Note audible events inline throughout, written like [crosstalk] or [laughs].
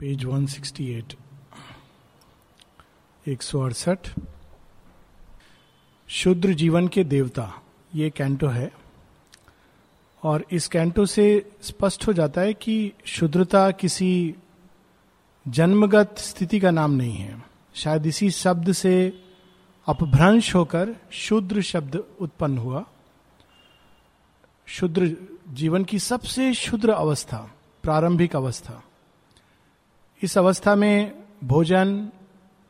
Page 168 एक सौ अड़सठ। शुद्र जीवन के देवता, ये कैंटो है। और इस कैंटो से स्पष्ट हो जाता है कि शुद्रता किसी जन्मगत स्थिति का नाम नहीं है। शायद इसी शब्द से अपभ्रंश होकर शुद्र शब्द उत्पन्न हुआ। शुद्र जीवन की सबसे शुद्र अवस्था, प्रारंभिक अवस्था। इस अवस्था में भोजन,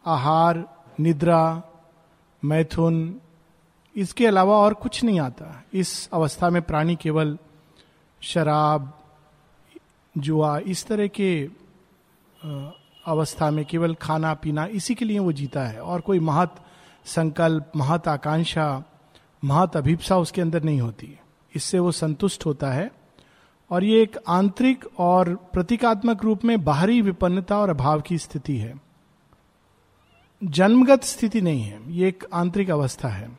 आहार, निद्रा, मैथुन, इसके अलावा और कुछ नहीं आता। इस अवस्था में प्राणी केवल शराब, जुआ, इस तरह के अवस्था में केवल खाना, पीना, इसी के लिए वो जीता है। और कोई महत संकल्प, महत आकांक्षा, महत अभिप्सा उसके अंदर नहीं होती। इससे वो संतुष्ट होता है। और ये एक आंतरिक और प्रतीकात्मक रूप में बाहरी विपन्नता और अभाव की स्थिति है। जन्मगत स्थिति नहीं है, ये एक आंतरिक अवस्था है।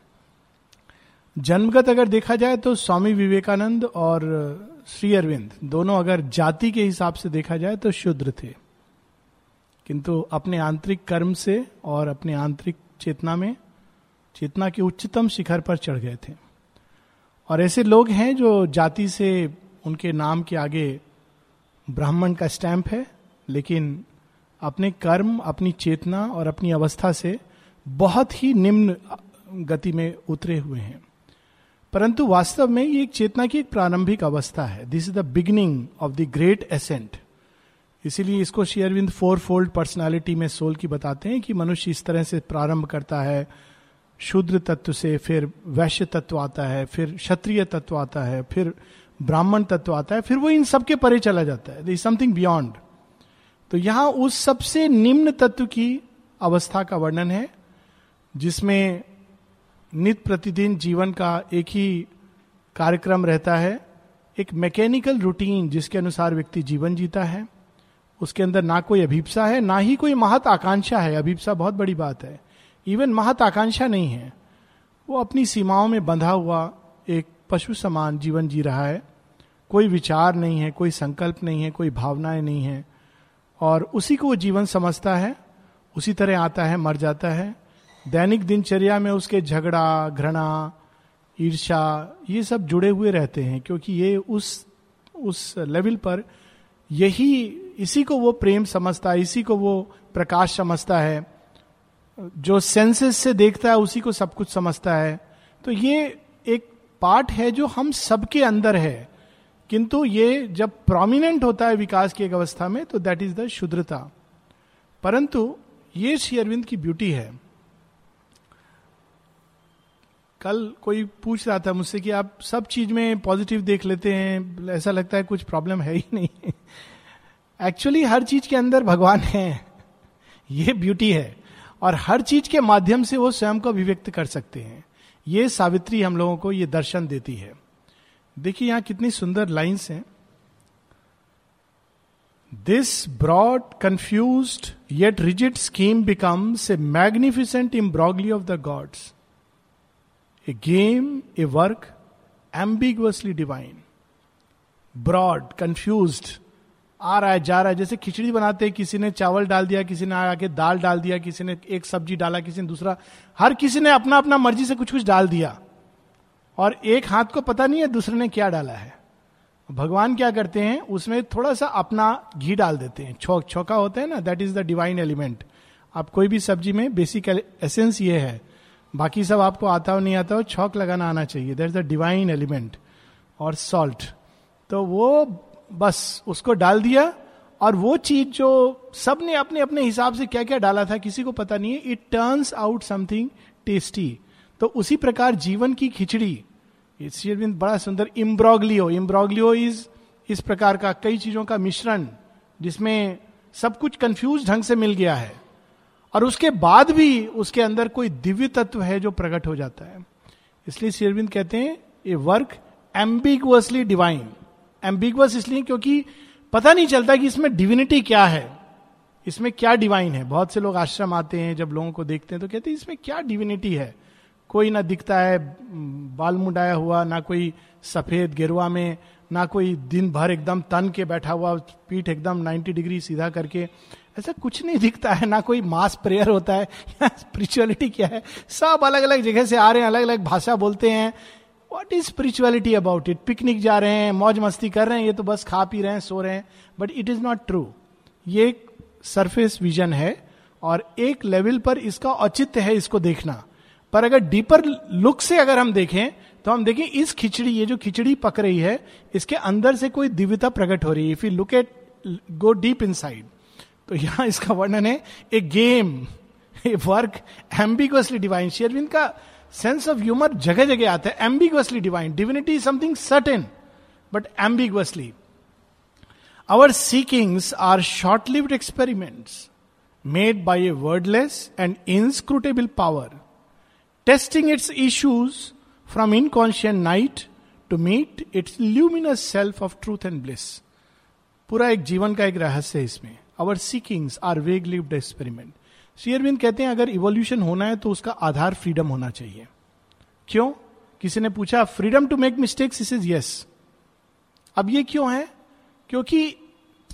जन्मगत अगर देखा जाए तो स्वामी विवेकानंद और श्री अरविंद, दोनों अगर जाति के हिसाब से देखा जाए तो शुद्र थे। किंतु अपने आंतरिक कर्म से और अपने आंतरिक चेतना में, चेतना के उच्चतम शिखर पर चढ़ गए थे। और ऐसे लोग हैं जो जाति से उनके नाम के आगे ब्राह्मण का स्टैंप है, लेकिन अपने कर्म, अपनी चेतना और अपनी अवस्था से बहुत ही निम्न गति में उतरे हुए हैं। परंतु वास्तव में ये एक चेतना की एक प्रारंभिक अवस्था है। This is the beginning of the great ascent इसीलिए इसको शेयरविंद फोर फोल्ड पर्सनैलिटी में सोल की बताते हैं कि मनुष्य इस तरह से प्रारंभ करता है, शूद्र तत्व से, फिर वैश्य तत्व आता है, फिर क्षत्रिय तत्व आता है, फिर ब्राह्मण तत्व आता है, फिर वो इन सबके परे चला जाता है। समथिंग बियॉन्ड तो यहाँ उस सबसे निम्न तत्व की अवस्था का वर्णन है, जिसमें नित प्रतिदिन जीवन का एक ही कार्यक्रम रहता है, एक मैकेनिकल रूटीन जिसके अनुसार व्यक्ति जीवन जीता है। उसके अंदर ना कोई अभिप्सा है, ना ही कोई महत आकांक्षा है। अभिप्सा बहुत बड़ी बात है। इवन महत आकांक्षा नहीं है। वो अपनी सीमाओं में बंधा हुआ एक पशु समान जीवन जी रहा है। कोई विचार नहीं है, कोई संकल्प नहीं है, कोई भावनाएँ नहीं है। और उसी को वो जीवन समझता है, उसी तरह आता है, मर जाता है। दैनिक दिनचर्या में उसके झगड़ा, घृणा ईर्षा ये सब जुड़े हुए रहते हैं, क्योंकि ये उस उस लेवल पर यही, इसी को वो प्रेम समझता है, इसी को वो प्रकाश समझता है। जो सेंसेस से देखता है, उसी को सब कुछ समझता है। तो ये पार्ट है जो हम सबके अंदर है, किंतु ये जब प्रोमिनेंट होता है विकास की एक अवस्था में तो दैट इज़ द शुद्रता। परंतु ये श्री अरविंद की ब्यूटी है। कल कोई पूछ रहा था मुझसे कि आप सब चीज़ में पॉजिटिव देख लेते हैं, ऐसा लगता है कुछ प्रॉब्लम है ही नहीं। एक्चुअली हर चीज़ के अंदर भगवान है। ये ब्यूटी है। और हर चीज़ के माध्यम से वो स्वयं को अभिव्यक्त कर सकते हैं। ये सावित्री हम लोगों को ये दर्शन देती है। देखिए यहाँ कितनी सुंदर लाइन्स हैं। This broad confused yet rigid scheme becomes a magnificent imbroglio of the gods a game a work ambiguously divine broad confused आ रहा है, जा रहा है। जैसे खिचड़ी बनाते हैं, किसी ने चावल डाल दिया, किसी ने आके दाल डाल दिया, किसी ने एक सब्ज़ी डाला, किसी ने दूसरा। हर किसी ने अपना अपना मर्ज़ी से कुछ कुछ डाल दिया। और एक हाथ को पता नहीं है दूसरे ने क्या डाला है। भगवान क्या करते हैं, उसमें थोड़ा सा अपना घी डाल देते हैं। छोक छोका होता है ना that is the divine element आप कोई भी सब्ज़ी में बेसिक एसेंस ये है। बाकी सब आपको आता हो, नहीं आता हो, छौक लगाना आना चाहिए। That is the divine element और सॉल्ट तो वो बस उसको डाल दिया और वो चीज़ जो सबने अपने अपने हिसाब से क्या क्या डाला था किसी को पता नहीं है। It turns out something tasty तो उसी प्रकार जीवन की खिचड़ी। बड़ा सुंदर इम्ब्रॉगलियो। इम्ब्रॉगलियो इज़, इस प्रकार का कई चीज़ों का मिश्रण जिसमें सब कुछ कंफ्यूज ढंग से मिल गया है। और उसके बाद भी उसके अंदर कोई दिव्य तत्व है जो प्रकट हो जाता है। इसलिए शेरविंद कहते हैं a work ambiguously divine ambiguous इसलिए क्योंकि पता नहीं चलता कि इसमें डिविनिटी क्या है। इसमें क्या डिवाइन है? बहुत से लोग आश्रम आते हैं, जब लोगों को देखते हैं तो कहते हैं, इसमें क्या डिविनिटी है? कोई ना दिखता है, बाल मुंडाया हुआ, ना कोई सफ़ेद गेरुआ में, ना कोई दिन भर एकदम तन के बैठा हुआ, पीठ एकदम 90 डिग्री सीधा करके। ऐसा कुछ नहीं दिखता है, ना कोई मास प्रेयर होता है [laughs] स्पिरिचुअलिटी क्या है? सब अलग अलग जगह से आ रहे हैं अलग अलग भाषा बोलते हैं। What is spirituality about it picnic जा रहे हैं, मौज मस्ती कर रहे हैं, ये तो बस खा पी रहे हैं, सो रहे हैं। But it is not true ये एक सरफेस विजन है और एक लेवल पर इसका औचित्य है इसको देखना। पर अगर डीपर लुक से अगर हम देखें तो हम देखें इस खिचड़ी, ये जो खिचड़ी पक रही है, इसके अंदर से कोई दिव्यता प्रकट हो रही है। If you look at go deep inside तो यहाँ [laughs] इसका वर्णन है a game a work ambiguously divine Shri Aurobindo का सेंस ऑफ़ ह्यूमर जगह जगह आता है। Ambiguously divine divinity is something certain but ambiguously our seekings are short lived experiments made by A wordless and inscrutable power testing it's issues from inconscient night to meet its luminous self of truth and bliss पूरा एक जीवन का एक रहस्य है इसमें। Our seekings are vague lived experiment Shri Aurobindo कहते हैं, अगर इवोल्यूशन होना है तो उसका आधार फ्रीडम होना चाहिए। क्यों? किसी ने पूछा फ्रीडम टू मेक मिस्टेक्स इस इज़ यस अब ये क्यों है? क्योंकि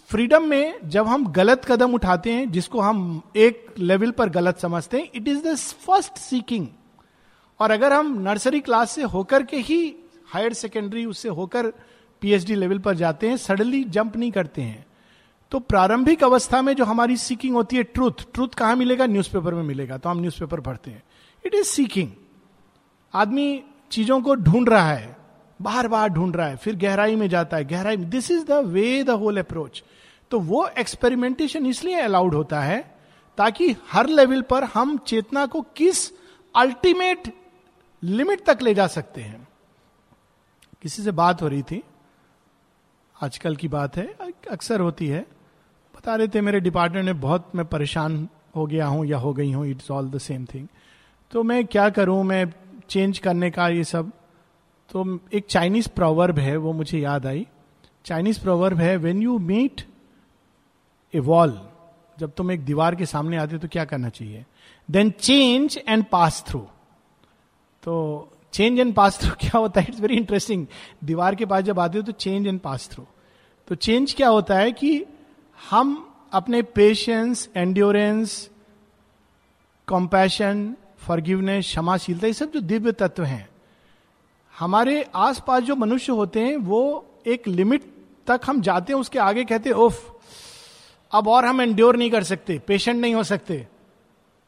फ्रीडम में जब हम गलत कदम उठाते हैं, जिसको हम एक लेवल पर गलत समझते हैं it is the first seeking और अगर हम नर्सरी क्लास से होकर के ही हायर सेकेंडरी उससे होकर पीएचडी लेवल पर जाते हैं सडनली जंप नहीं करते हैं। तो प्रारंभिक अवस्था में जो हमारी सीकिंग होती है ट्रूथ ट्रूथ कहाँ मिलेगा? न्यूज़पेपर में मिलेगा। तो हम न्यूज़पेपर पढ़ते हैं। इट इज़ सीकिंग आदमी चीज़ों को ढूंढ रहा है। बार बार ढूंढ रहा है। फिर गहराई में जाता है। गहराई में this is the way the whole approach तो वो एक्सपेरिमेंटेशन इसलिए अलाउड होता है ताकि हर लेवल पर हम चेतना को किस अल्टीमेट लिमिट तक ले जा सकते हैं। किसी से बात हो रही थी? आजकल की बात है। अक्सर होती है। बता रहे थे मेरे डिपार्टमेंट में बहुत मैं परेशान हो गया हूँ या हो गई हूँ it's all the same thing तो मैं क्या करूँ, मैं चेंज करने का ये सब तो एक चाइनीज़ प्रोवर्ब है, वो मुझे याद आई। चाइनीज़ प्रोवर्ब है when you meet a wall जब तुम एक दीवार के सामने आते तो क्या करना चाहिए? Then change and pass through तो चेंज एंड पास थ्रू क्या होता है? इट्स वेरी इंटरेस्टिंग दीवार के पास जब आते हो तो चेंज एंड पास थ्रू तो चेंज क्या होता है कि हम अपने पेशेंस एंड्योरेंस कॉम्पैशन फॉरगिवनेस क्षमाशीलता, ये सब जो दिव्य तत्व हैं, हमारे आसपास जो मनुष्य होते हैं, वो एक लिमिट तक हम जाते हैं, उसके आगे कहते हैं ओफ अब और हम एंड्योर नहीं कर सकते पेशेंट नहीं हो सकते।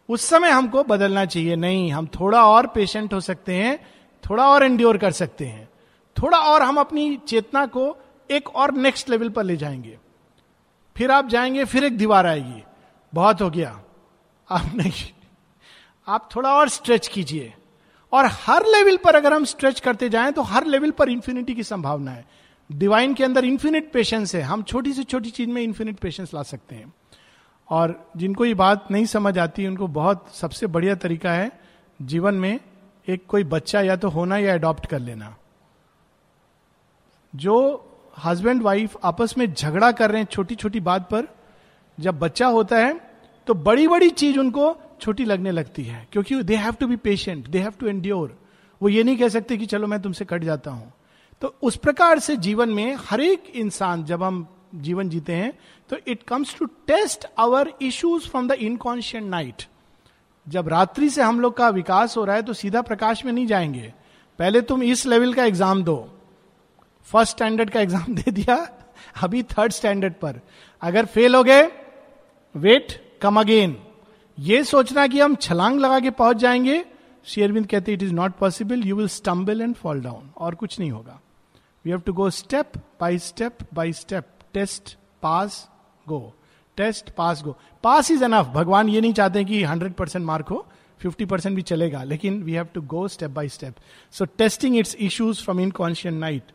उस समय हमको बदलना चाहिए, नहीं, हम थोड़ा और पेशेंट हो सकते हैं, थोड़ा और एंड्योर कर सकते हैं, थोड़ा और हम अपनी चेतना को एक और नेक्स्ट लेवल पर ले जाएँगे। फिर आप जाएँगे, फिर एक दीवार आएगी। बहुत हो गया। आप नहीं आप थोड़ा और स्ट्रेच कीजिए। और हर लेवल पर अगर हम स्ट्रेच करते जाएँ तो हर लेवल पर इंफिनिटी की संभावना है। डिवाइन के अंदर इंफिनिट पेशेंस है। हम छोटी से छोटी चीज़ में इंफिनिट पेशेंस ला सकते हैं। और जिनको ये बात नहीं समझ आती, उनको बहुत सबसे बढ़िया तरीका है जीवन में एक कोई बच्चा या तो होना या अडॉप्ट कर लेना। जो हस्बैंड वाइफ आपस में झगड़ा कर रहे हैं छोटी छोटी बात पर, जब बच्चा होता है तो बड़ी बड़ी चीज़ उनको छोटी लगने लगती है, क्योंकि they have to be patient they have to endure वो ये नहीं कह सकते कि चलो मैं तुमसे कट जाता हूँ। तो उस प्रकार से जीवन में हर एक इंसान, जब हम जीवन जीते हैं तो it comes to test our issues from the inconscient night जब रात्रि से हम लोग का विकास हो रहा है तो सीधा प्रकाश में नहीं जाएँगे। पहले तुम इस लेवल का एग्ज़ाम दो। फ़र्स्ट स्टैंडर्ड का एग्ज़ाम [laughs] दे दिया, अभी थर्ड स्टैंडर्ड पर। अगर फेल हो गए, वेट कम अगेन। ये सोचना कि हम छलांग लगा के पहुँच जाएँगे शेयरविंद कहते it is not possible you will stumble and fall down और कुछ नहीं होगा। We have to go step by step by step test pass go test pass go pass is enough भगवान ये नहीं चाहते कि हंड्रेड परसेंट मार्क हो फिफ्टी परसेंट भी चलेगा, लेकिन we have to go step by step so testing it's issues from inconscient night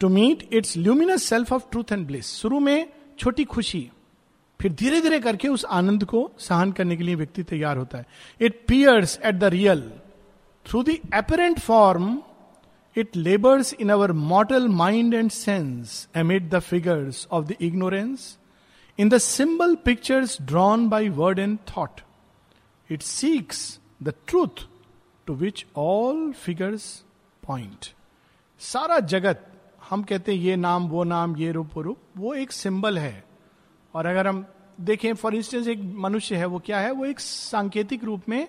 to meet its luminous self of truth and bliss शुरू में छोटी खुशी, फिर धीरे धीरे करके उस आनंद को सहन करने के लिए व्यक्ति तैयार होता है। It pierce at the real through the apparent form it labours in our mortal mind and sense amid the figures of the ignorance in the symbol pictures drawn by word and thought it seeks the truth to which all figures point सारा जगत हम कहते हैं ये नाम, वो नाम, ये रूप, वो रूप, वो एक सिंबल है। और अगर हम देखें फॉर इंस्टेंस एक मनुष्य है, वो क्या है? वो एक सांकेतिक रूप में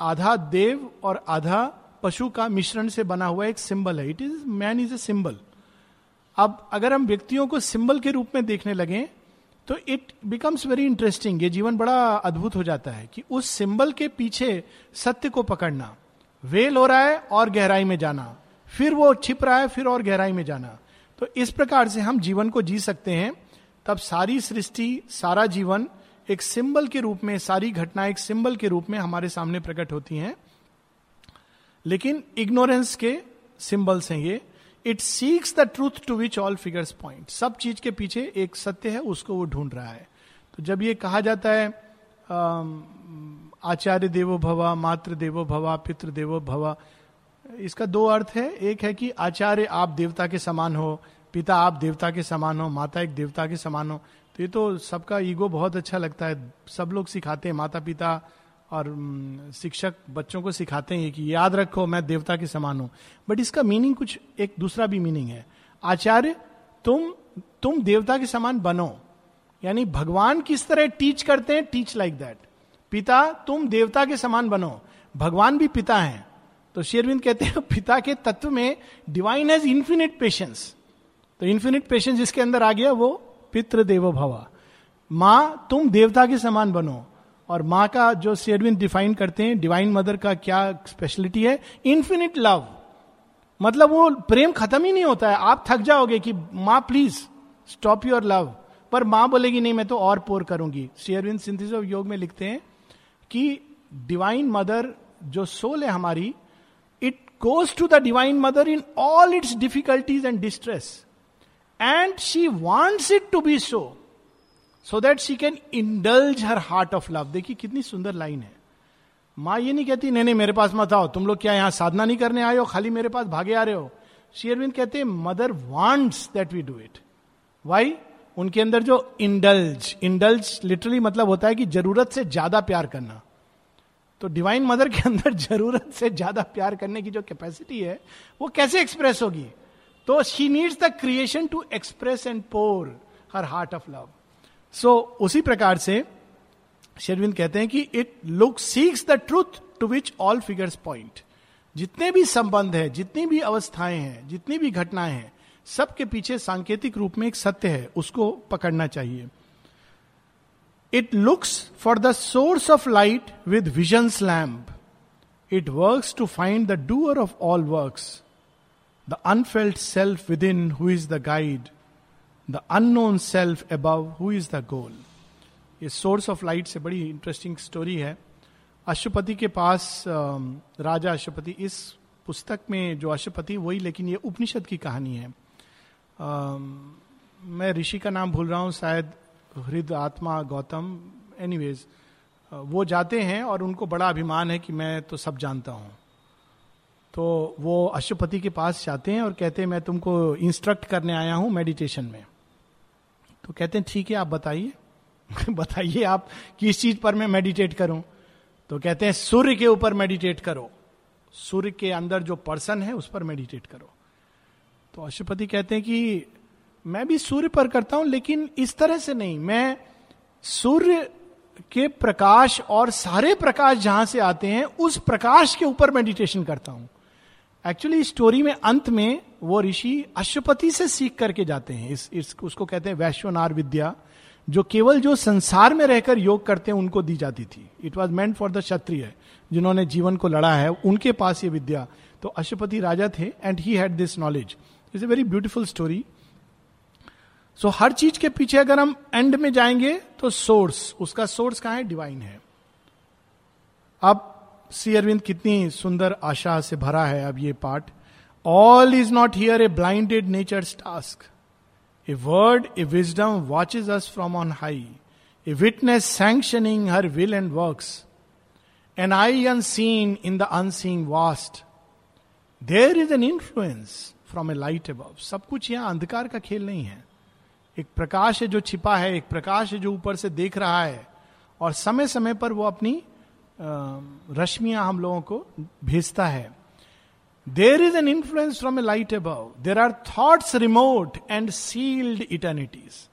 आधा देव और आधा पशु का मिश्रण से बना हुआ एक सिंबल है। It is man is a symbol अब अगर हम व्यक्तियों को सिंबल के रूप में देखने लगे तो इट बिकम्स वेरी इंटरेस्टिंग ये जीवन बड़ा अद्भुत हो जाता है कि उस सिंबल के पीछे सत्य को पकड़ना, वेल हो रहा है और गहराई में जाना। फिर वो छिप रहा है, फिर और गहराई में जाना। तो इस प्रकार से हम जीवन को जी सकते हैं। तब सारी सृष्टि, सारा जीवन एक सिंबल के रूप में, सारी घटना एक सिंबल के रूप में हमारे सामने प्रकट होती हैं। लेकिन इग्नोरेंस के सिंबल्स हैं ये। It seeks the truth to which all figures point सब चीज़ के पीछे एक सत्य है, उसको वो ढूंढ रहा है। तो जब ये कहा जाता है आचार्य देवो भवा मात्र देवो भवा, पितृ देवो भवा इसका दो अर्थ है। एक है कि आचार्य आप देवता के समान हो, पिता आप देवता के समान हो, माता एक देवता के समान हो। तो ये तो सबका ईगो बहुत अच्छा लगता है। सब लोग सिखाते हैं माता पिता और शिक्षक बच्चों को सिखाते हैं कि याद रखो, मैं देवता के समान हूँ। बट इसका मीनिंग कुछ, एक दूसरा भी मीनिंग है। आचार्य, तुम तुम देवता के समान बनो। यानी भगवान किस तरह टीच करते हैं टीच लाइक दैट पिता, तुम देवता के समान बनो। भगवान भी पिता हैं। तो शेरविंद कहते हैं, पिता के तत्व में डिवाइन हैज़ इंफिनिट पेशेंस तो इंफिनिट पेशेंस जिसके अंदर आ गया वो पितृ देवो भवा। माँ, तुम देवता के समान बनो। और माँ का जो शेरविन डिफाइन करते हैं डिवाइन मदर का क्या स्पेशलिटी है? इन्फिनिट लव मतलब वो प्रेम खत्म ही नहीं होता है। आप थक जाओगे कि, माँ प्लीज़ स्टॉप योर लव पर माँ बोलेगी, नहीं, मैं तो और पोर करूँगी। शेयरविन सिंथिस ऑफ़ योग में लिखते हैं कि डिवाइन मदर जो सोल है हमारी goes to the divine mother in all its difficulties and distress and she wants it to be so so that she can indulge her heart of love देखिए, कितनी सुंदर लाइन है। माँ ये नहीं कहती, नहीं नहीं, मेरे पास मत आओ। तुम लोग क्या यहाँ साधना नहीं करने आए हो? खाली मेरे पास भागे आ रहे हो? शेयरविंद कहते हैं mother wants that we do it why उनके अंदर जो इंडल्ज इंडल्ज लिटरली मतलब होता है कि ज़रूरत से ज़्यादा प्यार करना। तो डिवाइन मदर के अंदर [laughs] ज़रूरत से ज़्यादा प्यार करने की जो कैपेसिटी है, वो कैसे एक्सप्रेस होगी? तो she needs the creation to express and pour her heart of love so उसी प्रकार से शेरविंद कहते हैं कि it look seeks the truth to which all figures point जितने भी संबंध है, जितनी भी अवस्थाएँ हैं, जितनी भी घटनाएँ हैं, सबके पीछे सांकेतिक रूप में एक सत्य है, उसको पकड़ना चाहिए। It looks for the source of light with vision lamp it work to find the doer of all work the unfelt self within who is the guide the unknown self above who is the goal ये source of light से बड़ी interesting story है। अशुपति के पास राजा अशुपति इस पुस्तक में जो अशुपति वही, लेकिन ये उपनिषद की कहानी है। मैं ऋषि का नाम भूल रहा हूँ, शायद हृद आत्मा गौतम एनीवेज वो जाते हैं और उनको बड़ा अभिमान है कि मैं तो सब जानता हूँ। तो वो अशुपति के पास जाते हैं और कहते हैं, मैं तुमको इंस्ट्रक्ट करने आया हूँ मेडिटेशन में। तो कहते हैं, ठीक है, आप बताइए। [laughs] बताइए आप, किस चीज़ पर मैं मेडिटेट करूँ? तो कहते हैं, सूर्य के ऊपर मेडिटेट करो। सूर्य के अंदर जो पर्सन है, उस पर मेडिटेट करो। तो अशुपति कहते हैं कि मैं भी सूर्य पर करता हूँ लेकिन इस तरह से नहीं। मैं सूर्य के प्रकाश और सारे प्रकाश जहाँ से आते हैं उस प्रकाश के ऊपर मेडिटेशन करता हूँ। एक्चुअली स्टोरी में अंत में वो ऋषि अशुपति से सीख करके जाते हैं। इस, इस उसको कहते हैं वैश्वनार विद्या जो केवल जो संसार में रहकर योग करते हैं उनको दी जाती थी। It was meant for the Kshatriya जिन्होंने जीवन को लड़ा है उनके पास ये विद्या। तो अशुपति राजा थे and he had this knowledge it's a very beautiful story so हर चीज़ के पीछे अगर हम एंड में जाएँगे तो सोर्स उसका सोर्स कहा है? डिवाइन है। अब सी अरविंद कितनी सुंदर आशा से भरा है अब ये part all is not here a blinded nature task a word a wisdom watch is us from on high a witness sanctioning her will and work an eye unseen in the unseen vast there is an influence from a light अब सब कुछ यहाँ अंधकार का खेल नहीं है। एक प्रकाश है जो छिपा है, एक प्रकाश है जो ऊपर से देख रहा है। और समय समय पर वो अपनी रश्मियाँ हम लोगों को भेजता है। There is an influence from a light above there are thoughts remote and sealed eternities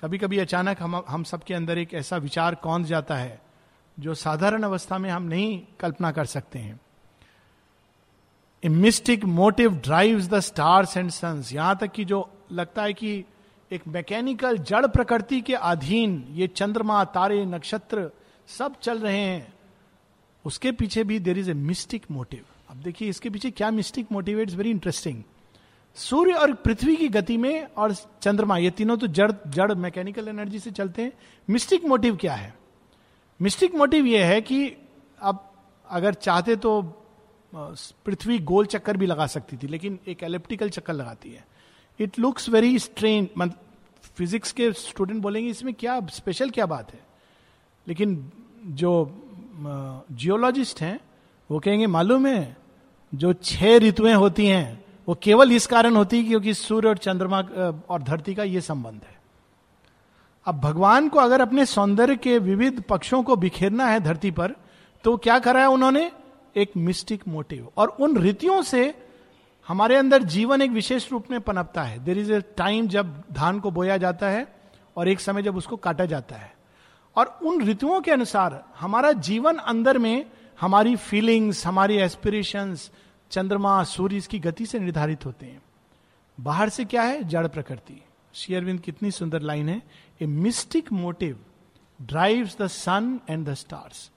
कभी कभी अचानक हम हम सबके अंदर एक ऐसा विचार कौन जाता है, जो साधारण अवस्था में हम नहीं कल्पना कर सकते हैं। A mystic motive drive the stars and suns यहाँ तक कि जो लगता है कि एक मैकेनिकल जड़ प्रकृति के अधीन ये चंद्रमा, तारे, नक्षत्र सब चल रहे हैं। उसके पीछे भी there is a mystic motive अब देखिए, इसके पीछे क्या mystic motive it's very interesting सूर्य और पृथ्वी की गति में और चंद्रमा, ये तीनों तो जड़ जड़ मैकेनिकल एनर्जी से चलते हैं। मिस्टिक मोटिव क्या है? मिस्टिक मोटिव यह है कि अब अगर चाहते तो पृथ्वी गोल चक्कर भी लगा सकती थी, लेकिन एक एलिप्टिकल चक्कर लगाती है। It looks very strain physics के स्टूडेंट बोलेंगे, इसमें क्या स्पेशल क्या बात है? लेकिन जो जियोलॉजिस्ट हैं, वो कहेंगे, मालूम है, जो छह ऋतुएँ होती हैं, वो केवल इस कारण होती है क्योंकि सूर्य और चंद्रमा और धरती का ये संबंध है. अब भगवान को अगर अपने सौंदर्य के विविध पक्षों को बिखेरना है धरती पर तो क्या करा है उन्होंने? एक मिस्टिक मोटिव और उन रीतियों से हमारे अंदर जीवन एक विशेष रूप में पनपता है। देर इज़ ए टाइम जब धान को बोया जाता है और एक समय जब उसको काटा जाता है। और उन ऋतुओं के अनुसार हमारा जीवन अंदर में हमारी फीलिंग्स हमारी एस्पिरेशंस चंद्रमा, सूर्य इसकी गति से निर्धारित होते हैं। बाहर से क्या है? जड़ प्रकृति। शेयरविंद कितनी सुंदर लाइन है। A mystic motive drives the sun and the stars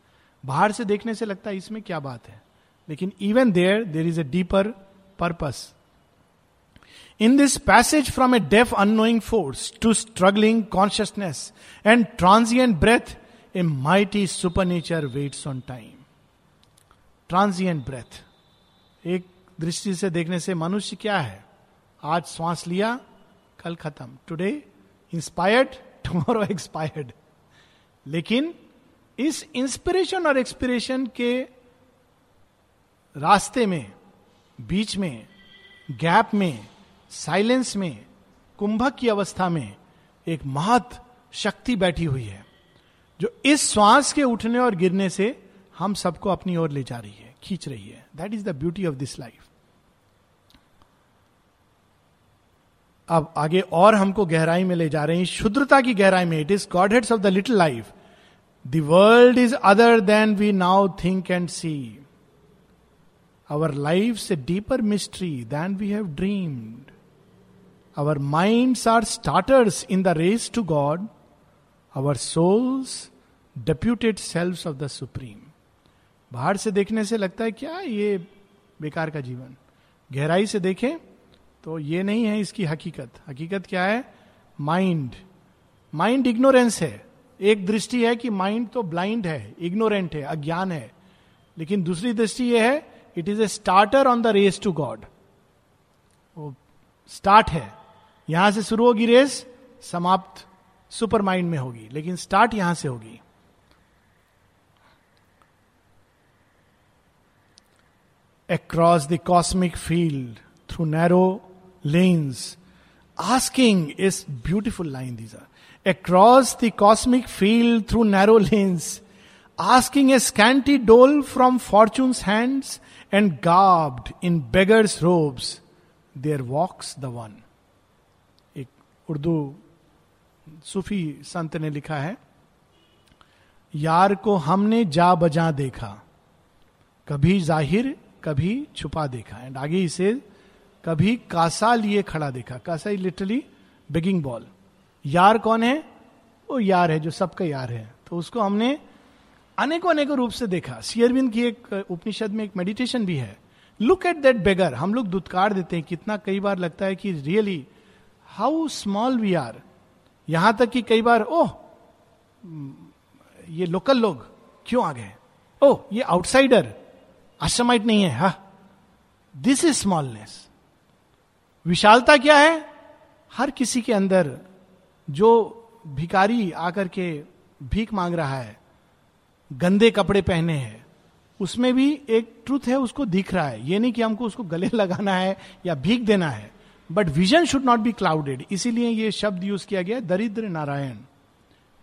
बाहर से देखने से लगता है इसमें क्या बात है। लेकिन even there there is a deeper purpose in this passage from a deaf unknowing force to struggling consciousness and transient breath a mighty supernature waits on time transient breath एक दृष्टि से देखने से मनुष्य क्या है? आज श्वास लिया, कल खत्म। टुडे इंस्पायर्ड टुमारो एक्सपायर्ड लेकिन इस इंस्पिरेशन और एक्सपिरेशन के रास्ते में बीच में, गैप में, साइलेंस में, कुंभक की अवस्था में एक महत शक्ति बैठी हुई है, जो इस श्वास के उठने और गिरने से हम सबको अपनी ओर ले जा रही है, खींच रही है। That is the beauty of this life अब आगे और हमको गहराई में ले जा रहे हैं। शुद्रता की गहराई में it is God heads of the little life the world is other than we now think and see our life a deeper mystery than we have dreamed our minds are starters in the race to God our souls deputed selves of the supreme बाहर से देखने से लगता है, क्या ये बेकार का जीवन? गहराई से देखें तो ये नहीं है इसकी हकीकत। हकीकत क्या है? माइंड माइंड इग्नोरेंस है। एक दृष्टि है कि माइंड तो ब्लाइंड है इग्नोरेंट है, अज्ञान है। लेकिन दूसरी दृष्टि यह है it is a starter on the race to God वो स्टार्ट है यहाँ से शुरू होगी रेस समाप्त सुपर माइंड में होगी लेकिन स्टार्ट यहाँ से होगी across the cosmic field through narrow lanes. Asking is beautiful line these are. Across the cosmic field through narrow lanes, asking a scanty dole from fortune's hands and garbed in beggar's robes, there walks the one एक उर्दू सूफी संत ने लिखा है यार को हमने जा बजा देखा कभी ज़ाहिर कभी छुपा देखा. एंड आगे इसे कभी कासा लिए खड़ा देखा. कासा लिटरली बेगिंग बॉल यार कौन है? वो यार है जो सबका यार है. तो उसको हमने अनेकों अनेकों रूप से देखा। सियरविंद की एक उपनिषद में एक मेडिटेशन भी है। लुक एट दैट बेगर हम लोग दुत्कार देते हैं। कितना कई बार लगता है कि really how small we are यहाँ तक कि कई बार, ओह ये लोकल लोग क्यों आ गए ओह, ये आउटसाइडर आश्रमाइट नहीं है। हा। दिस इज़ स्मॉलनेस विशालता क्या है? हर किसी के अंदर जो भिकारी आकर के भीख मांग रहा है गंदे कपड़े पहने हैं, उसमें भी एक ट्रूथ है, उसको दिख रहा है। ये नहीं कि हमको उसको गले [laughs] लगाना है या भीख देना है। But vision should not be clouded इसीलिए ये शब्द यूज़ किया गया दरिद्र नारायण।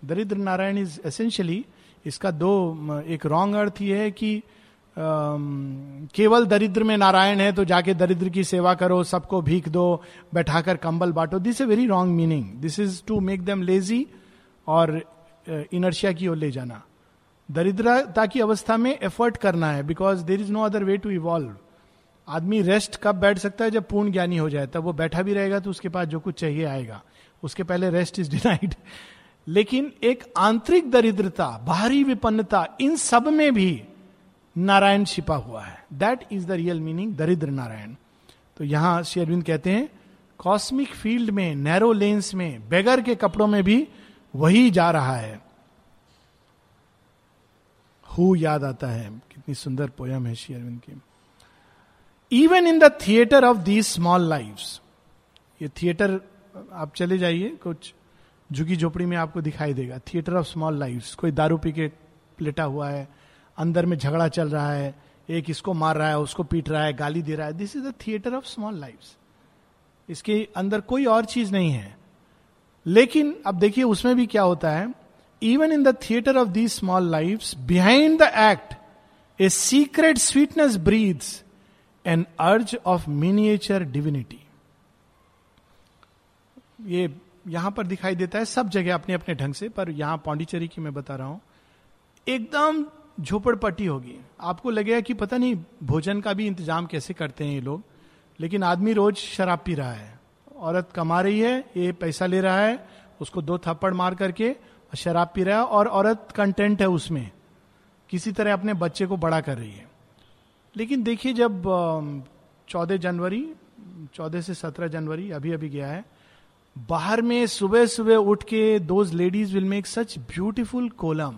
दरिद्र नारायण इज़ एसेंशियली इसका दो एक रॉन्ग अर्थ ये है कि केवल दरिद्र में नारायण है तो जाके दरिद्र की सेवा करो, सबको भीख दो, बैठाकर कंबल बांटो। This a very wrong meaning this is to make them lazy और इनर्शिया की ओर ले जाना। दरिद्रता की अवस्था में एफर्ट करना है because there is no other way to evolve आदमी रेस्ट कब बैठ सकता है जब पूर्ण ज्ञानी हो जाए? तब वो बैठा भी रहेगा तो उसके पास जो कुछ चाहिए आएगा। उसके पहले रेस्ट इज़ डिनाइड लेकिन एक आंतरिक दरिद्रता, बाहरी विपन्नता, इन सब में भी नारायण छिपा हुआ है। That is the real meaning Daridra Narayan. तो यहाँ श्री अरविंद कहते हैं कॉस्मिक फ़ील्ड में नैरो लेंस में बेगर के कपड़ों में भी वही जा रहा है। हु याद आता है। कितनी सुंदर पोयम है श्री अरविंद की। Even in the theatre of the small life ये थिएटर आप चले जाइए, कुछ झुकी झोपड़ी में आपको दिखाई देगा। थिएटर ऑफ़ स्मॉल लाइफ कोई दारू पी के लेटा हुआ है, अंदर में झगड़ा चल रहा है, एक इसको मार रहा है, उसको पीट रहा है, गाली दे रहा है। This is the theatre of small life इसके अंदर कोई और चीज़ नहीं है। लेकिन, अब देखिए, उसमें भी क्या होता है? Even in the theatre of the small life behind act a secret sweetness breathes an urge of miniature divinity ये यहाँ पर दिखाई देता है, सब जगह अपने अपने ढंग से, पर यहाँ पांडिचेरी की मैं बता रहा हूँ। एकदम झोपड़पट्टी होगी। आपको लगेगा कि पता नहीं, भोजन का भी इंतज़ाम कैसे करते हैं ये लोग, लेकिन आदमी रोज शराब पी रहा है। औरत कमा रही है, ये पैसा ले रहा है, उसको दो थप्पड़ मार करके शराब पी रहा है और औरत कंटेंट है उसमें। किसी तरह अपने बच्चे को बड़ा कर रही है। लेकिन देखिए जब चौदह जनवरी, चौदह से सत्रह जनवरी अभी अभी गया है, बाहर में सुबह सुबह उठ के those ladies will make such beautiful kolam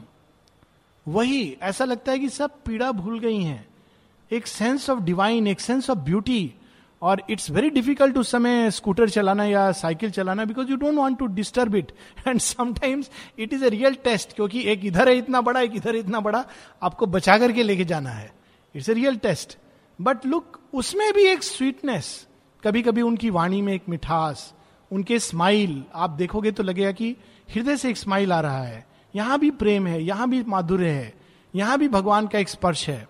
वही, ऐसा लगता है कि सब पीड़ा भूल गई हैं। एक सेंस ऑफ़ डिवाइन एक सेंस ऑफ़ ब्यूटी और इट्स वेरी डिफ़िकल्ट उस समय स्कूटर चलाना या साइकिल चलाना because you don't want to disturb it and sometimes it is a real test क्योंकि एक इधर है इतना बड़ा, एक इधर इतना बड़ा, आपको बचा करके लेके जाना है। It's a real test but look उसमें भी एक स्वीटनेस कभी कभी उनकी वाणी में एक मिठास, उनके स्माइल आप देखोगे तो लगेगा कि हृदय से एक स्माइल आ रहा है। यहाँ भी प्रेम है, यहाँ भी माधुर्य है, यहाँ भी भगवान का एक स्पर्श है।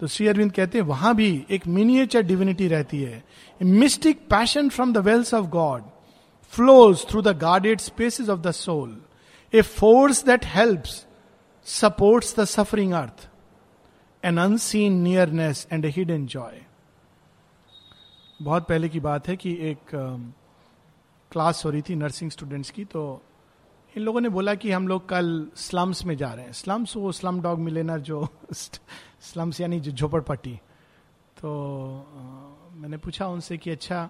तो श्री अरविंद कहते हैं, वहाँ भी एक मिनिएचर डिविनिटी रहती है। Mystic passion from the wells of God flows through the guarded spaces of the soul a force that helps supports the suffering earth an unseen nearness and a hidden joy बहुत पहले की बात है कि एक class हो रही थी नर्सिंग स्टूडेंट्स की तो इन लोगों ने बोला कि हम लोग कल स्लम्स में जा रहे हैं। स्लम्स वो स्लम डॉग मिलेनर जो [laughs] स्लम्स यानी झोपड़पट्टी। तो आ, मैंने पूछा उनसे कि अच्छा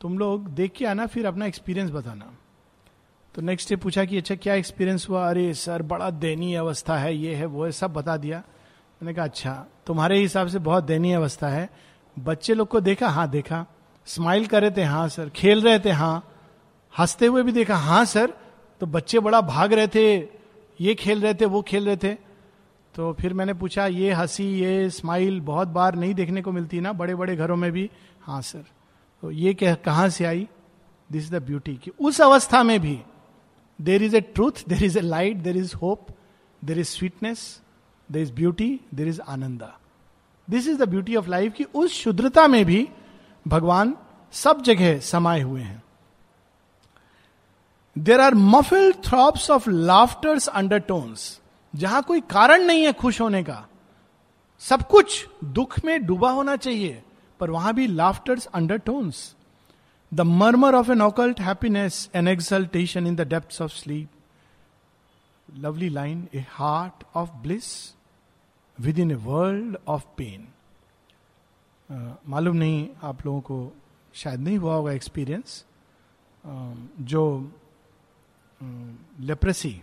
तुम लोग देख के आना फिर अपना एक्सपीरियंस बताना। तो नेक्स्ट डे पूछा कि अच्छा क्या एक्सपीरियंस हुआ? अरे सर बड़ा दयनीय अवस्था है ये है वो है सब बता दिया। मैंने कहा अच्छा तुम्हारे हिसाब से बहुत दयनीय अवस्था है। बच्चे लोग को देखा? हाँ देखा। स्माइल कर रहे थे? हाँ सर। खेल रहे थे? हाँ। हँसते हुए भी देखा? हाँ सर। तो बच्चे बड़ा भाग रहे थे ये खेल रहे थे वो खेल रहे थे। तो फिर मैंने पूछा, ये हँसी, ये स्माइल बहुत बार नहीं देखने को मिलती ना बड़े बड़े घरों में भी? हाँ सर तो ये कहाँ से आई? दिस इज़ द ब्यूटी की उस अवस्था में भी there is a truth there is a light there is hope there is sweetness there is beauty there is ananda this is the beauty of life की उस शुद्रता में भी भगवान सब जगह समाये हुए हैं। There are muffle throbs of laughters undertones जहाँ कोई कारण नहीं है खुश होने का। सब कुछ दुख में डूबा होना चाहिए पर वहाँ भी laughters undertones the murmur of an occult happiness an exaltation in the depth of sleep lovely line a heart of bliss within a world of pain मालूम नहीं आप लोगों को शायद नहीं हुआ होगा एक्सपीरियंस uh, जो लेप्रेसी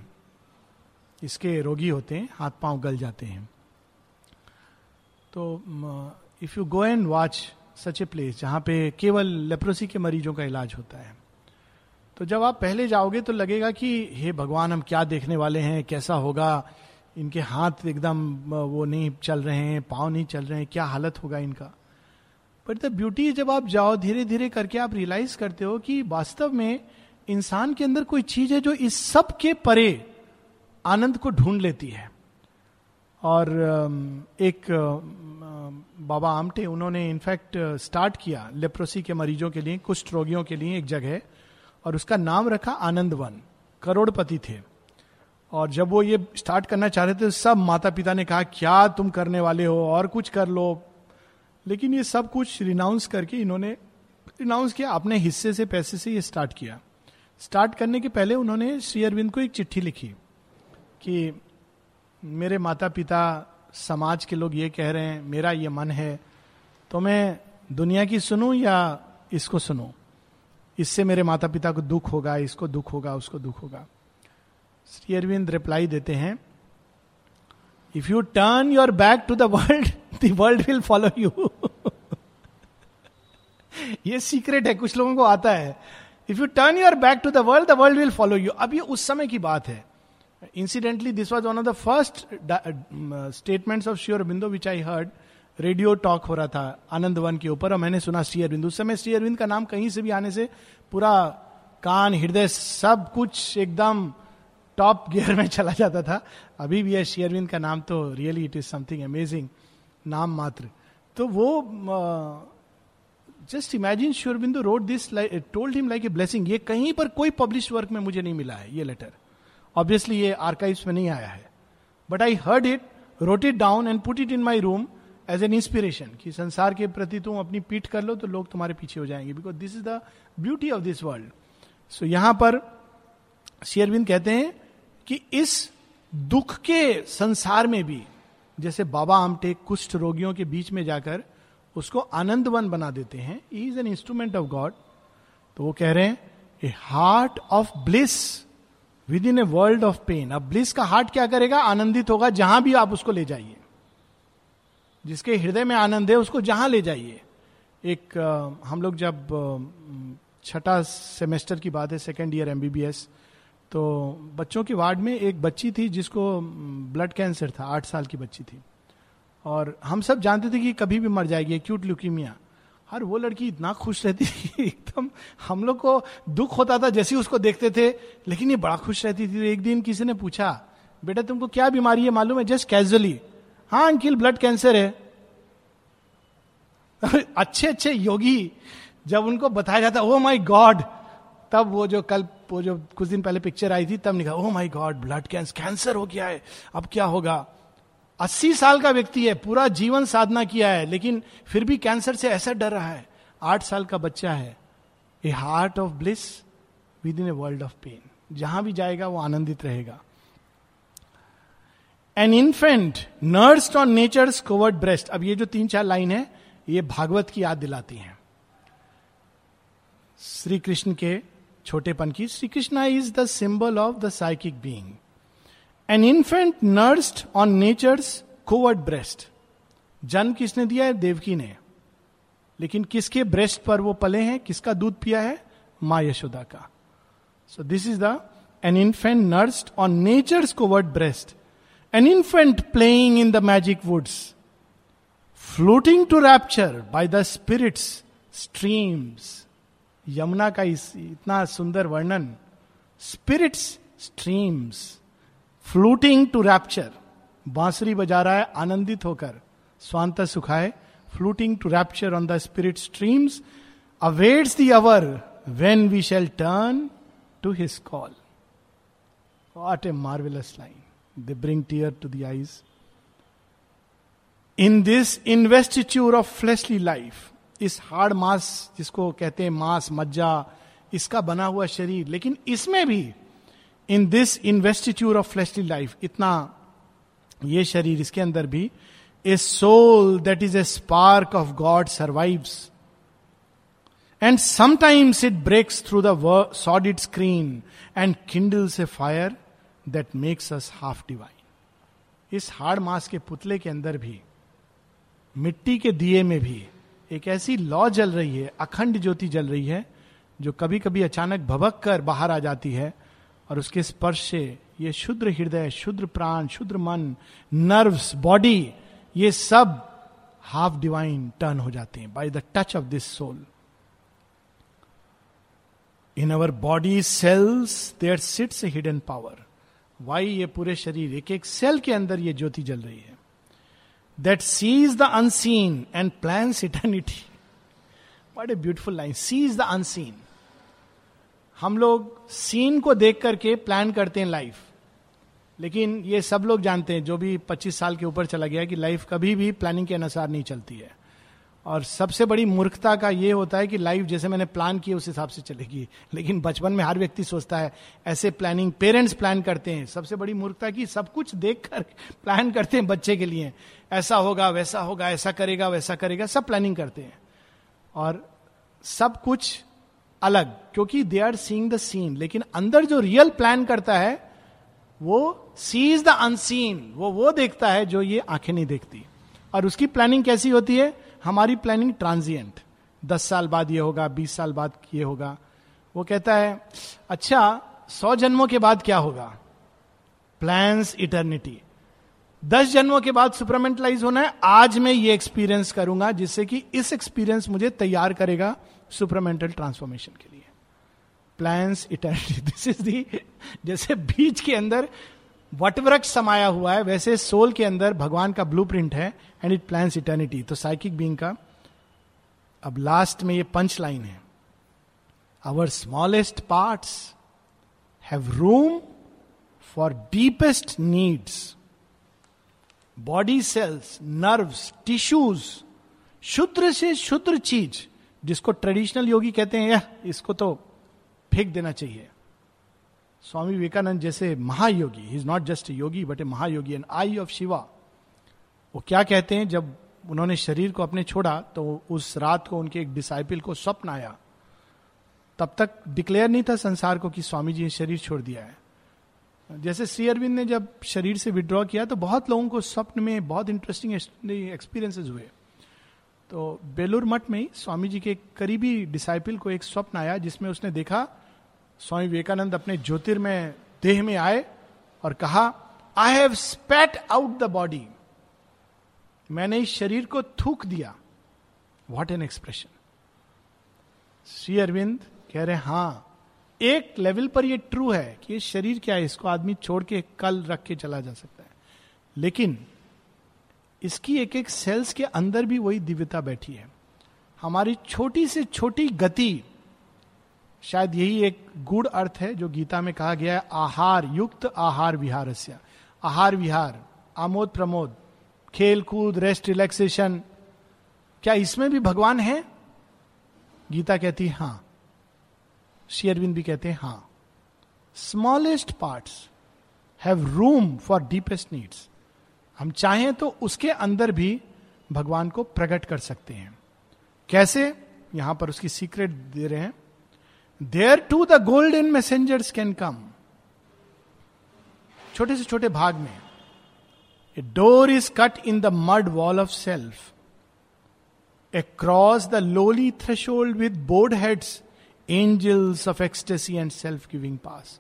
इसके रोगी होते हैं, हाथ पाँव गल जाते हैं। तो if you go and watch such a place जहाँ पे केवल लेप्रोसी के मरीजों का इलाज होता है तो जब आप पहले जाओगे तो लगेगा कि, हे भगवान, हम क्या देखने वाले हैं? कैसा होगा? इनके हाथ एकदम वो नहीं चल रहे हैं, पाँव नहीं चल रहे हैं, क्या हालत होगा इनका? बट द ब्यूटी जब आप जाओ धीरे धीरे करके आप रियलाइज़ करते हो कि वास्तव में इंसान के अंदर कोई चीज़ है जो इस सब के परे आनंद को ढूंढ लेती है। और एक बाबा आमटे, उन्होंने इनफैक्ट स्टार्ट किया लेप्रोसी के मरीजों के लिए, कुष्ठ रोगियों के लिए एक जगह, और उसका नाम रखा आनंद वन करोड़पति थे। और जब वो ये स्टार्ट करना चाह रहे थे, सब माता पिता ने कहा, क्या तुम करने वाले हो? और कुछ कर लो। लेकिन ये सब कुछ रिनाउंस करके इन्होंने रिनाउंस किया, अपने हिस्से से पैसे से ये स्टार्ट किया। स्टार्ट करने के पहले उन्होंने श्री अरविंद को एक चिट्ठी लिखी। कि मेरे माता पिता समाज के लोग ये कह रहे हैं, मेरा ये मन है तो मैं दुनिया की सुनूं या इसको सुनूं? इससे मेरे माता पिता को दुख होगा, इसको दुख होगा, उसको दुख होगा। श्री अरविंद रिप्लाई देते हैं if you turn your back to the world the world will follow you ये सीक्रेट है, कुछ लोगों को आता है। If you turn your back to the world the world will follow you अब ये उस समय की बात है। Incidentally this was one of the first statements of Shri Aurobindo which I heard radio talk हो रहा था, आनंद वन के ऊपर, और मैंने सुना श्री अरविंद उस समय श्री अरविंद का नाम कहीं से भी आने से पूरा कान, हृदय सब कुछ एकदम टॉप गियर में चला जाता था। अभी भी है श्री अरविंद का नाम तो really it is something amazing नाम मात्र। तो वो just imagine श्योरबिंदु road this told him like a blessing ये कहीं पर कोई पब्लिश वर्क में मुझे नहीं मिला है, ये लेटर ऑब्वियसली ये आर्काइव्स में नहीं आया है। But I heard it wrote it down and put it in my room as an inspiration कि संसार के प्रति तुम अपनी पीठ कर लो तो लोग तुम्हारे पीछे हो जाएँगे। Because this is the beauty of this world सो यहाँ पर शेयरविंद कहते हैं कि इस दुख के संसार में भी, जैसे बाबा आमटे कुष्ठ रोगियों के बीच में जाकर उसको आनंदवन बना देते हैं। Is an instrument of God तो वो कह रहे हैं a heart of bliss within a world of pain. अब ब्लिस का हार्ट क्या करेगा? आनंदित होगा जहाँ भी आप उसको ले जाइए। जिसके हृदय में आनंद है, उसको जहाँ ले जाइए। एक हम लोग जब छठा सेमेस्टर की बात है सेकेंड ईयर एमबीबीएस तो बच्चों के वार्ड में एक बच्ची थी जिसको ब्लड कैंसर था, आठ साल की बच्ची थी। और हम सब जानते थे कि कभी भी मर जाएगी एक्यूट ल्यूकीमिया और वो लड़की इतना खुश रहती थी, [laughs] एकदम हम लोग को दुख होता था जैसे उसको देखते थे, लेकिन ये बड़ा खुश रहती थी। एक दिन किसी ने पूछा, बेटा, तुमको क्या बीमारी है मालूम है? Just casually. हाँ अंकिल, ब्लड कैंसर है। [laughs] अच्छे अच्छे योगी, जब उनको बताया जाता ओ माई गॉड तब वो जो कल, वो जो कुछ दिन पहले पिक्चर आई थी, तब निकला ओ my God blood cancer cancer हो गया है। अब क्या होगा? अस्सी साल का व्यक्ति है, पूरा जीवन साधना किया है, लेकिन फिर भी कैंसर से ऐसा डर रहा है। आठ साल का बच्चा है। A heart of bliss within a world of pain जहाँ भी जाएगा, वो आनंदित रहेगा। An infant nursed on nature's covert breast अब ये जो तीन चार लाइन है, ये भागवत की याद दिलाती हैं। श्री कृष्ण के छोटेपन की। Shri Krishna is the symbol of the psychic being an infant nursed on nature's covert breast जन्म किसने दिया है? देवकी ने। लेकिन किसके ब्रेस्ट पर वो पले हैं? किसका दूध पिया है? माँ यशोदा का। So this is the an infant nursed on nature's covert breast an infant playing in the magic woods floating to rapture by the spirit's streams Yamuna का इस, इतना सुंदर वर्णन। Spirit's streams fluting to rapture बांसुरी बजा रहा है, आनंदित होकर। स्वांत सुखाए। Fluting to rapture on the spirit streams awaits the hour when we shall turn to his call what a marvellous line they bring tear to the eyes in this investiture of fleshly life इस hard mass जिसको कहते हैं मास, मज्जा, इसका बना हुआ शरीर, लेकिन इसमें भी in this investiture of fleshly life इतना ये शरीर इसके अंदर भी a soul that is a spark of God survives and sometimes it breaks through the sordid screen and kindles a fire that makes us half divine इस hard mass के पुतले के अंदर भी, मिट्टी के दिए में भी एक ऐसी लॉ जल रही है, अखंड ज्योति जल रही है, जो कभी कभी अचानक भबक कर बाहर आ जाती है और उसके स्पर्श से ये शुद्र हृदय, शुद्र प्राण, शुद्र मन, नर्व्स, बॉडी ये सब हाफ़ डिवाइन टर्न हो जाते हैं by the touch of this soul in our body cells there sits hidden power why ये पूरे शरीर, एक एक सेल के अंदर ये ज्योति जल रही है? That sees the unseen and plans eternity what a beautiful line sees the unseen हम लोग सीन को देख करके प्लान करते हैं लाइफ लेकिन ये सब लोग जानते हैं, जो भी 25 साल के ऊपर चला गया कि लाइफ कभी भी प्लानिंग के अनुसार नहीं चलती है। और सबसे बड़ी मूर्खता का ये होता है कि लाइफ जैसे मैंने प्लान किया उस हिसाब से चलेगी। लेकिन बचपन में हर व्यक्ति सोचता है, ऐसे प्लानिंग पेरेंट्स प्लान करते हैं। सबसे बड़ी मूर्खता की सब कुछ देख कर प्लान करते हैं बच्चे के लिए। ऐसा होगा, वैसा होगा, ऐसा करेगा, वैसा करेगा, सब प्लानिंग करते हैं। और सब कुछ अलग, क्योंकि they are seeing the seen लेकिन अंदर जो रियल प्लान करता है वो सीज द अनसीन वो वो देखता है जो ये आँखें नहीं देखती। और उसकी प्लानिंग कैसी होती है? हमारी प्लानिंग ट्रांजिएंट दस साल बाद ये होगा, बीस साल बाद ये होगा। वो कहता है अच्छा सौ जन्मों के बाद क्या होगा? प्लान्स इटर्निटी दस जन्मों के बाद सुपरमेंटलाइज होना है। आज मैं ये एक्सपीरियंस करूँगा जिससे कि इस एक्सपीरियंस मुझे तैयार करेगा सुपरमेंटल ट्रांसफॉर्मेशन के लिए। Plans eternity this is the जैसे बीज के अंदर वटवृक्ष समाया हुआ है, वैसे सोल के अंदर भगवान का ब्लू है एंड इट प्लान्स इटर्निटी तो साइकिक बींग का अब लास्ट में ये पंच लाइन है। Our smallest parts have room for deepest needs body cells nerves tissues शुद्र से शुद्र चीज़, जिसको ट्रेडिशनल योगी कहते हैं, यह, इसको तो फेंक देना चाहिए। स्वामी विवेकानंद जैसे महायोगी he is not just yogi but a mahayogi an I of Shiva वो क्या कहते हैं, जब उन्होंने शरीर को अपने छोड़ा तो उस रात को उनके एक डिसाइपल को स्वप्न आया। तब तक डिक्लेयर नहीं था संसार को कि स्वामी जी ने शरीर छोड़ दिया है। जैसे श्री अरविंद ने जब शरीर से विड्रॉ किया तो बहुत लोगों को स्वप्न में बहुत इंटरेस्टिंग एक्सपीरियंसेस हुए। तो बेलूर मठ में स्वामी जी के करीबी डिसाइपल को एक स्वप्न आया, जिसमें उसने देखा, स्वामी विवेकानंद अपने ज्योतिर्मय देह में आए और कहा I have spat out the body मैंने इस शरीर को थूक दिया। What an expression Shri Aurobindo कह रहे हाँ एक लेवल पर यह ट्रू है कि ये शरीर क्या है? इसको आदमी छोड़ के कल रख के चला जा सकता है। लेकिन इसकी एक एक सेल्स के अंदर भी वही दिव्यता बैठी है। हमारी छोटी से छोटी गति, शायद यही एक गुड़ अर्थ है जो गीता में कहा गया है, आहार, युक्त आहार विहार आहार विहार, आमोद प्रमोद, खेल कूद रेस्ट रिलैक्सेशन क्या इसमें भी भगवान है? गीता कहती है, हाँ। शेयरविंद भी कहते हैं, हाँ। Smallest parts have room for deepest needs हम चाहें तो उसके अंदर भी भगवान को प्रकट कर सकते हैं। कैसे? यहाँ पर उसकी सीक्रेट दे रहे हैं। There to the golden messengers can come छोटे से छोटे भाग में a door is cut in the mud wall of self a cross the lowly threshold with bowed heads angels of ecstasy and self giving pass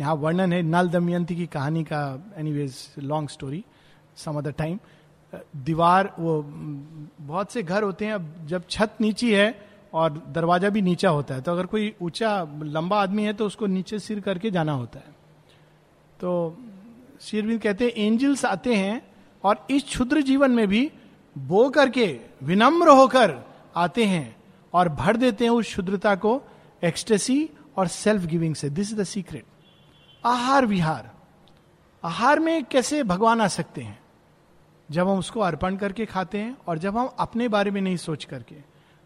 यहाँ वर्णन है नल दमयंती की कहानी का anyways long story some other time दीवार वो बहुत से घर होते हैं, अब जब छत नीची है और दरवाज़ा भी नीचा होता है तो अगर कोई ऊँचा, लंबा आदमी है तो उसको नीचे सिर करके जाना होता है। तो शेरविंद कहते हैं, एंजल्स आते हैं और इस क्षुद्र जीवन में भी बो करके विनम्र होकर आते हैं और भर देते हैं उस शुद्रता को एक्सटेसी और सेल्फ गिविंग से। दिस इज़ द सीक्रेट आहार विहार आहार में कैसे भगवान आ सकते हैं? जब हम उसको अर्पण करके खाते हैं और जब हम अपने बारे में नहीं सोच करके,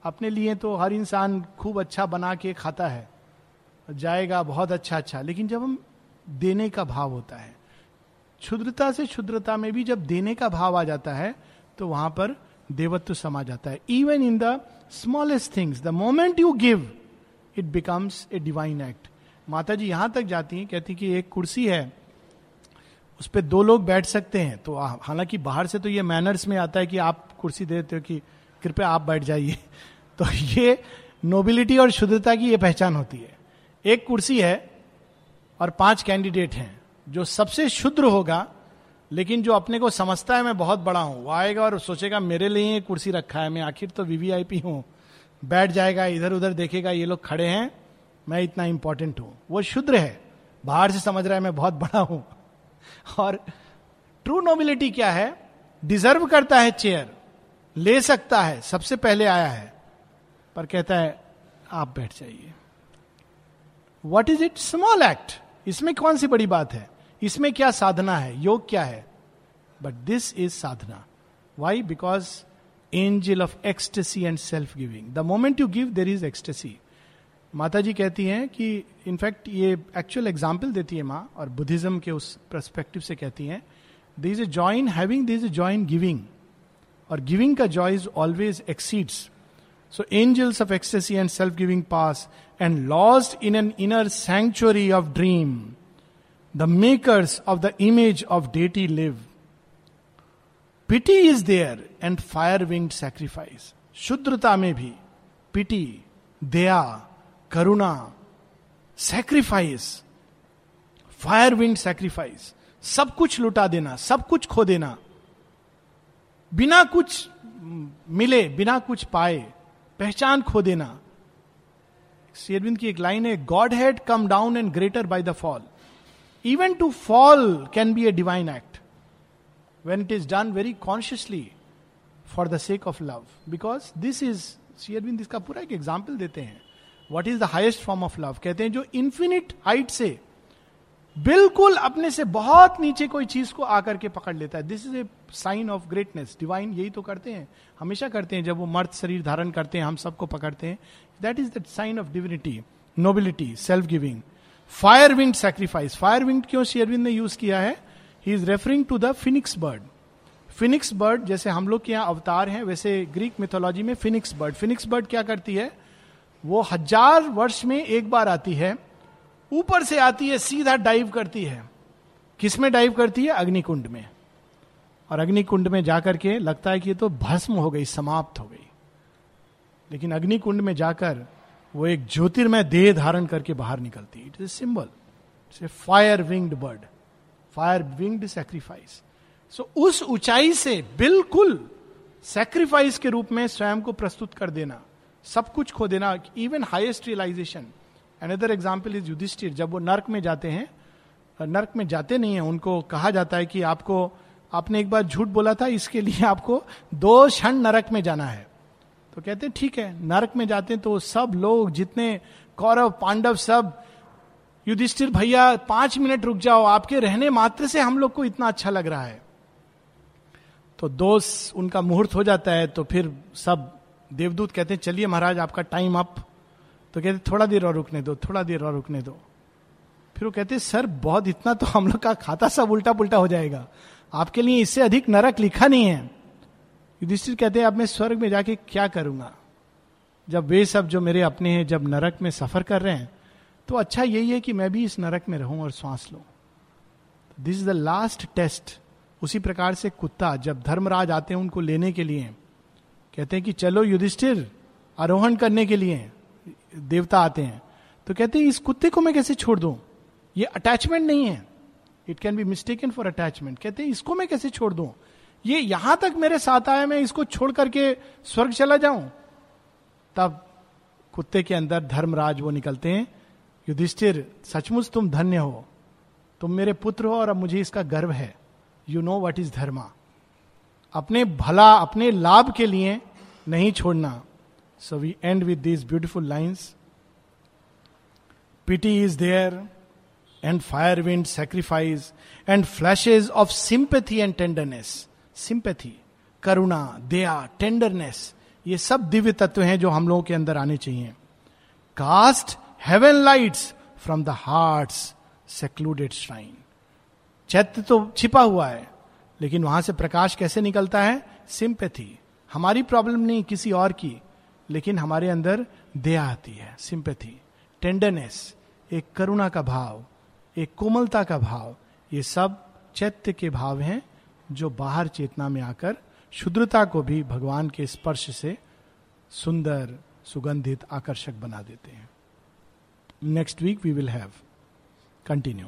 अपने लिए तो हर इंसान खूब अच्छा बना के खाता है, जाएगा बहुत अच्छा अच्छा लेकिन जब हम देने का भाव होता है, क्षुद्रता से क्षुद्रता में भी जब देने का भाव आ जाता है तो वहाँ पर देवत्व समा जाता है। Even in the smallest things the moment you give it becomes a divine act Mata ji यहाँ तक जाती हैं, कहती कि एक कुर्सी है उस पर दो लोग बैठ सकते हैं। तो हालाँकि बाहर से तो ये मैनर्स में आता है कि आप कुर्सी दे देते हो कि कृपया आप बैठ जाइए। [laughs] तो ये नोबिलिटी और शुद्धता की ये पहचान होती है। एक कुर्सी है और पाँच कैंडिडेट हैं, जो सबसे शुद्र होगा, लेकिन जो अपने को समझता है, मैं बहुत बड़ा हूँ, वो आएगा और सोचेगा, मेरे लिए कुर्सी रखा है, मैं आखिर तो वीवीआईपी हूँ। बैठ जाएगा इधर उधर देखेगा, ये लोग खड़े हैं, मैं इतना इंपॉर्टेंट हूँ। वो शुद्र है। बाहर से समझ रहा है, मैं बहुत बड़ा हूँ। और ट्रू नोबिलिटी क्या है? डिजर्व करता है चेयर ले सकता है, सबसे पहले आया है। पर कहता है, आप बैठ जाइए। What is it small act इसमें कौन सी बड़ी बात है? इसमें क्या साधना है? योग क्या है? But this is sadhana. Why because angel of ecstasy and self giving the moment you give there is ecstasy Mata ji कहती हैं कि इनफैक्ट ये एक्चुअल एग्ज़ाम्पल देती है माँ और बुद्धिज्म के उस परस्पेक्टिव से कहती हैं there is a joy in having there is a joy in giving और गिविंग का joy is always exceeds so angels of ecstasy and self giving pass and lost in an inner sanctuary of dream the makers of the image of deity live pity is there and fire wing sacrifice शुद्रता में भी pity दया करुणा sacrifice fire wind sacrifice सब कुछ लुटा देना, सब कुछ खो देना। बिना कुछ मिले, बिना कुछ पाए, पहचान खो देना। शेरविंद की एक लाइन है God had come down and greater by the fall even to fall can be a divine act when it is done very consciously for the sake of love because this is Shri Aurobindo इसका पूरा एक example देते हैं what is the highest form of love कहते हैं जो infinite height से बिल्कुल अपने से बहुत नीचे कोई चीज़ को आकर के पकड़ लेता है। This is a sign of greatness divine यही तो करते हैं। हमेशा करते हैं। जब वो मर्द शरीर धारण करते हैं, हम सबको पकड़ते हैं। That is the sign of divinity nobility self giving fire wing sacrifice fire wing क्यों शेयरविंद ने यूज़ किया है? He is referring to the phoenix bird phoenix bird जैसे हम लोग के यहाँ अवतार हैं, वैसे ग्रीक मिथोलॉजी में फिनिक्स बर्ड फिनिक्स बर्ड क्या करती है? वो हज़ार वर्ष में एक बार आती है, ऊपर से आती है, सीधा डाइव करती है। किसमें डाइव करती है? अग्निकुंड में। और अग्निकुंड में जाकर के लगता है कि ये तो भस्म हो गई, समाप्त हो गई। लेकिन अग्निकुंड में जाकर वो एक ज्योतिर्मय देह धारण करके बाहर निकलती है। It is symbol it's a fire winged bird fire winged sacrifice so उस ऊंचाई से बिल्कुल सेक्रीफाइस के रूप में स्वयं को प्रस्तुत कर देना। सब कुछ खो देना even highest realization another example is Yudhishthir जब वो नर्क में जाते हैं नर्क में जाते नहीं है, उनको कहा जाता है कि आपको, आपने एक बार झूठ बोला था, इसके लिए आपको दो क्षण नरक में जाना है। तो कहते हैं, ठीक है, नरक में जाते हैं तो सब लोग जितने कौरव, पांडव सब युधिष्ठिर भैया, पाँच मिनट रुक जाओ, आपके रहने मात्र से हम लोग को इतना अच्छा लग रहा है। तो दोस्त उनका मुहूर्त हो जाता है तो फिर सब देवदूत कहते हैं, चलिए महाराज, आपका टाइम अप तो कहते, थोड़ा देर और रुकने दो, थोड़ा देर और रुकने दो. फिर वो कहते, सर, बहुत इतना तो हम लोग का खाता सब उल्टा पुल्टा हो जाएगा। आपके लिए इससे अधिक नरक लिखा नहीं है. युधिष्ठिर कहते हैं, अब मैं स्वर्ग में जाके क्या करूँगा? जब वे सब जो मेरे अपने हैं, जब नरक में सफ़र कर रहे हैं तो अच्छा यही है कि मैं भी इस नरक में रहूँ और श्वास लू। This is the last test उसी प्रकार से कुत्ता, जब धर्मराज आते हैं उनको लेने के लिए कहते हैं कि चलो युधिष्ठिर, आरोहण करने के लिए देवता आते हैं। तो कहते हैं, इस कुत्ते को मैं कैसे छोड़ दूँ? ये अटैचमेंट नहीं है। It can be mistaken for attachment कहते हैं, इसको मैं कैसे छोड़ दूँ? ये यहाँ तक मेरे साथ आया, मैं इसको छोड़ करके स्वर्ग चला जाऊँ? तब कुत्ते के अंदर धर्मराज वो निकलते हैं। युधिष्ठिर, सचमुच तुम धन्य हो। तुम मेरे पुत्र हो और अब मुझे इसका गर्व है। You know what is dharma अपने भला, अपने लाभ के लिए नहीं छोड़ना। So we end with this beautiful lines pity is there and fire wind sacrifice and flashes of sympathy and tenderness sympathy करुणा दया टेंडरनेस ये सब दिव्य तत्व हैं जो हम लोगों के अंदर आने चाहिए। Cast heaven lights from the heart secluded shrine चैत्य तो छिपा हुआ है। लेकिन वहाँ से प्रकाश कैसे निकलता है? सिंपैथी हमारी प्रॉब्लम नहीं, किसी और की, लेकिन हमारे अंदर दया आती है सिंपैथी टेंडरनेस एक करुणा का भाव, एक कोमलता का भाव. ये सब चैत्य के भाव हैं, जो बाहर चेतना में आकर शुद्रता को भी भगवान के स्पर्श से सुंदर, सुगंधित, आकर्षक बना देते हैं। Next week we will have continue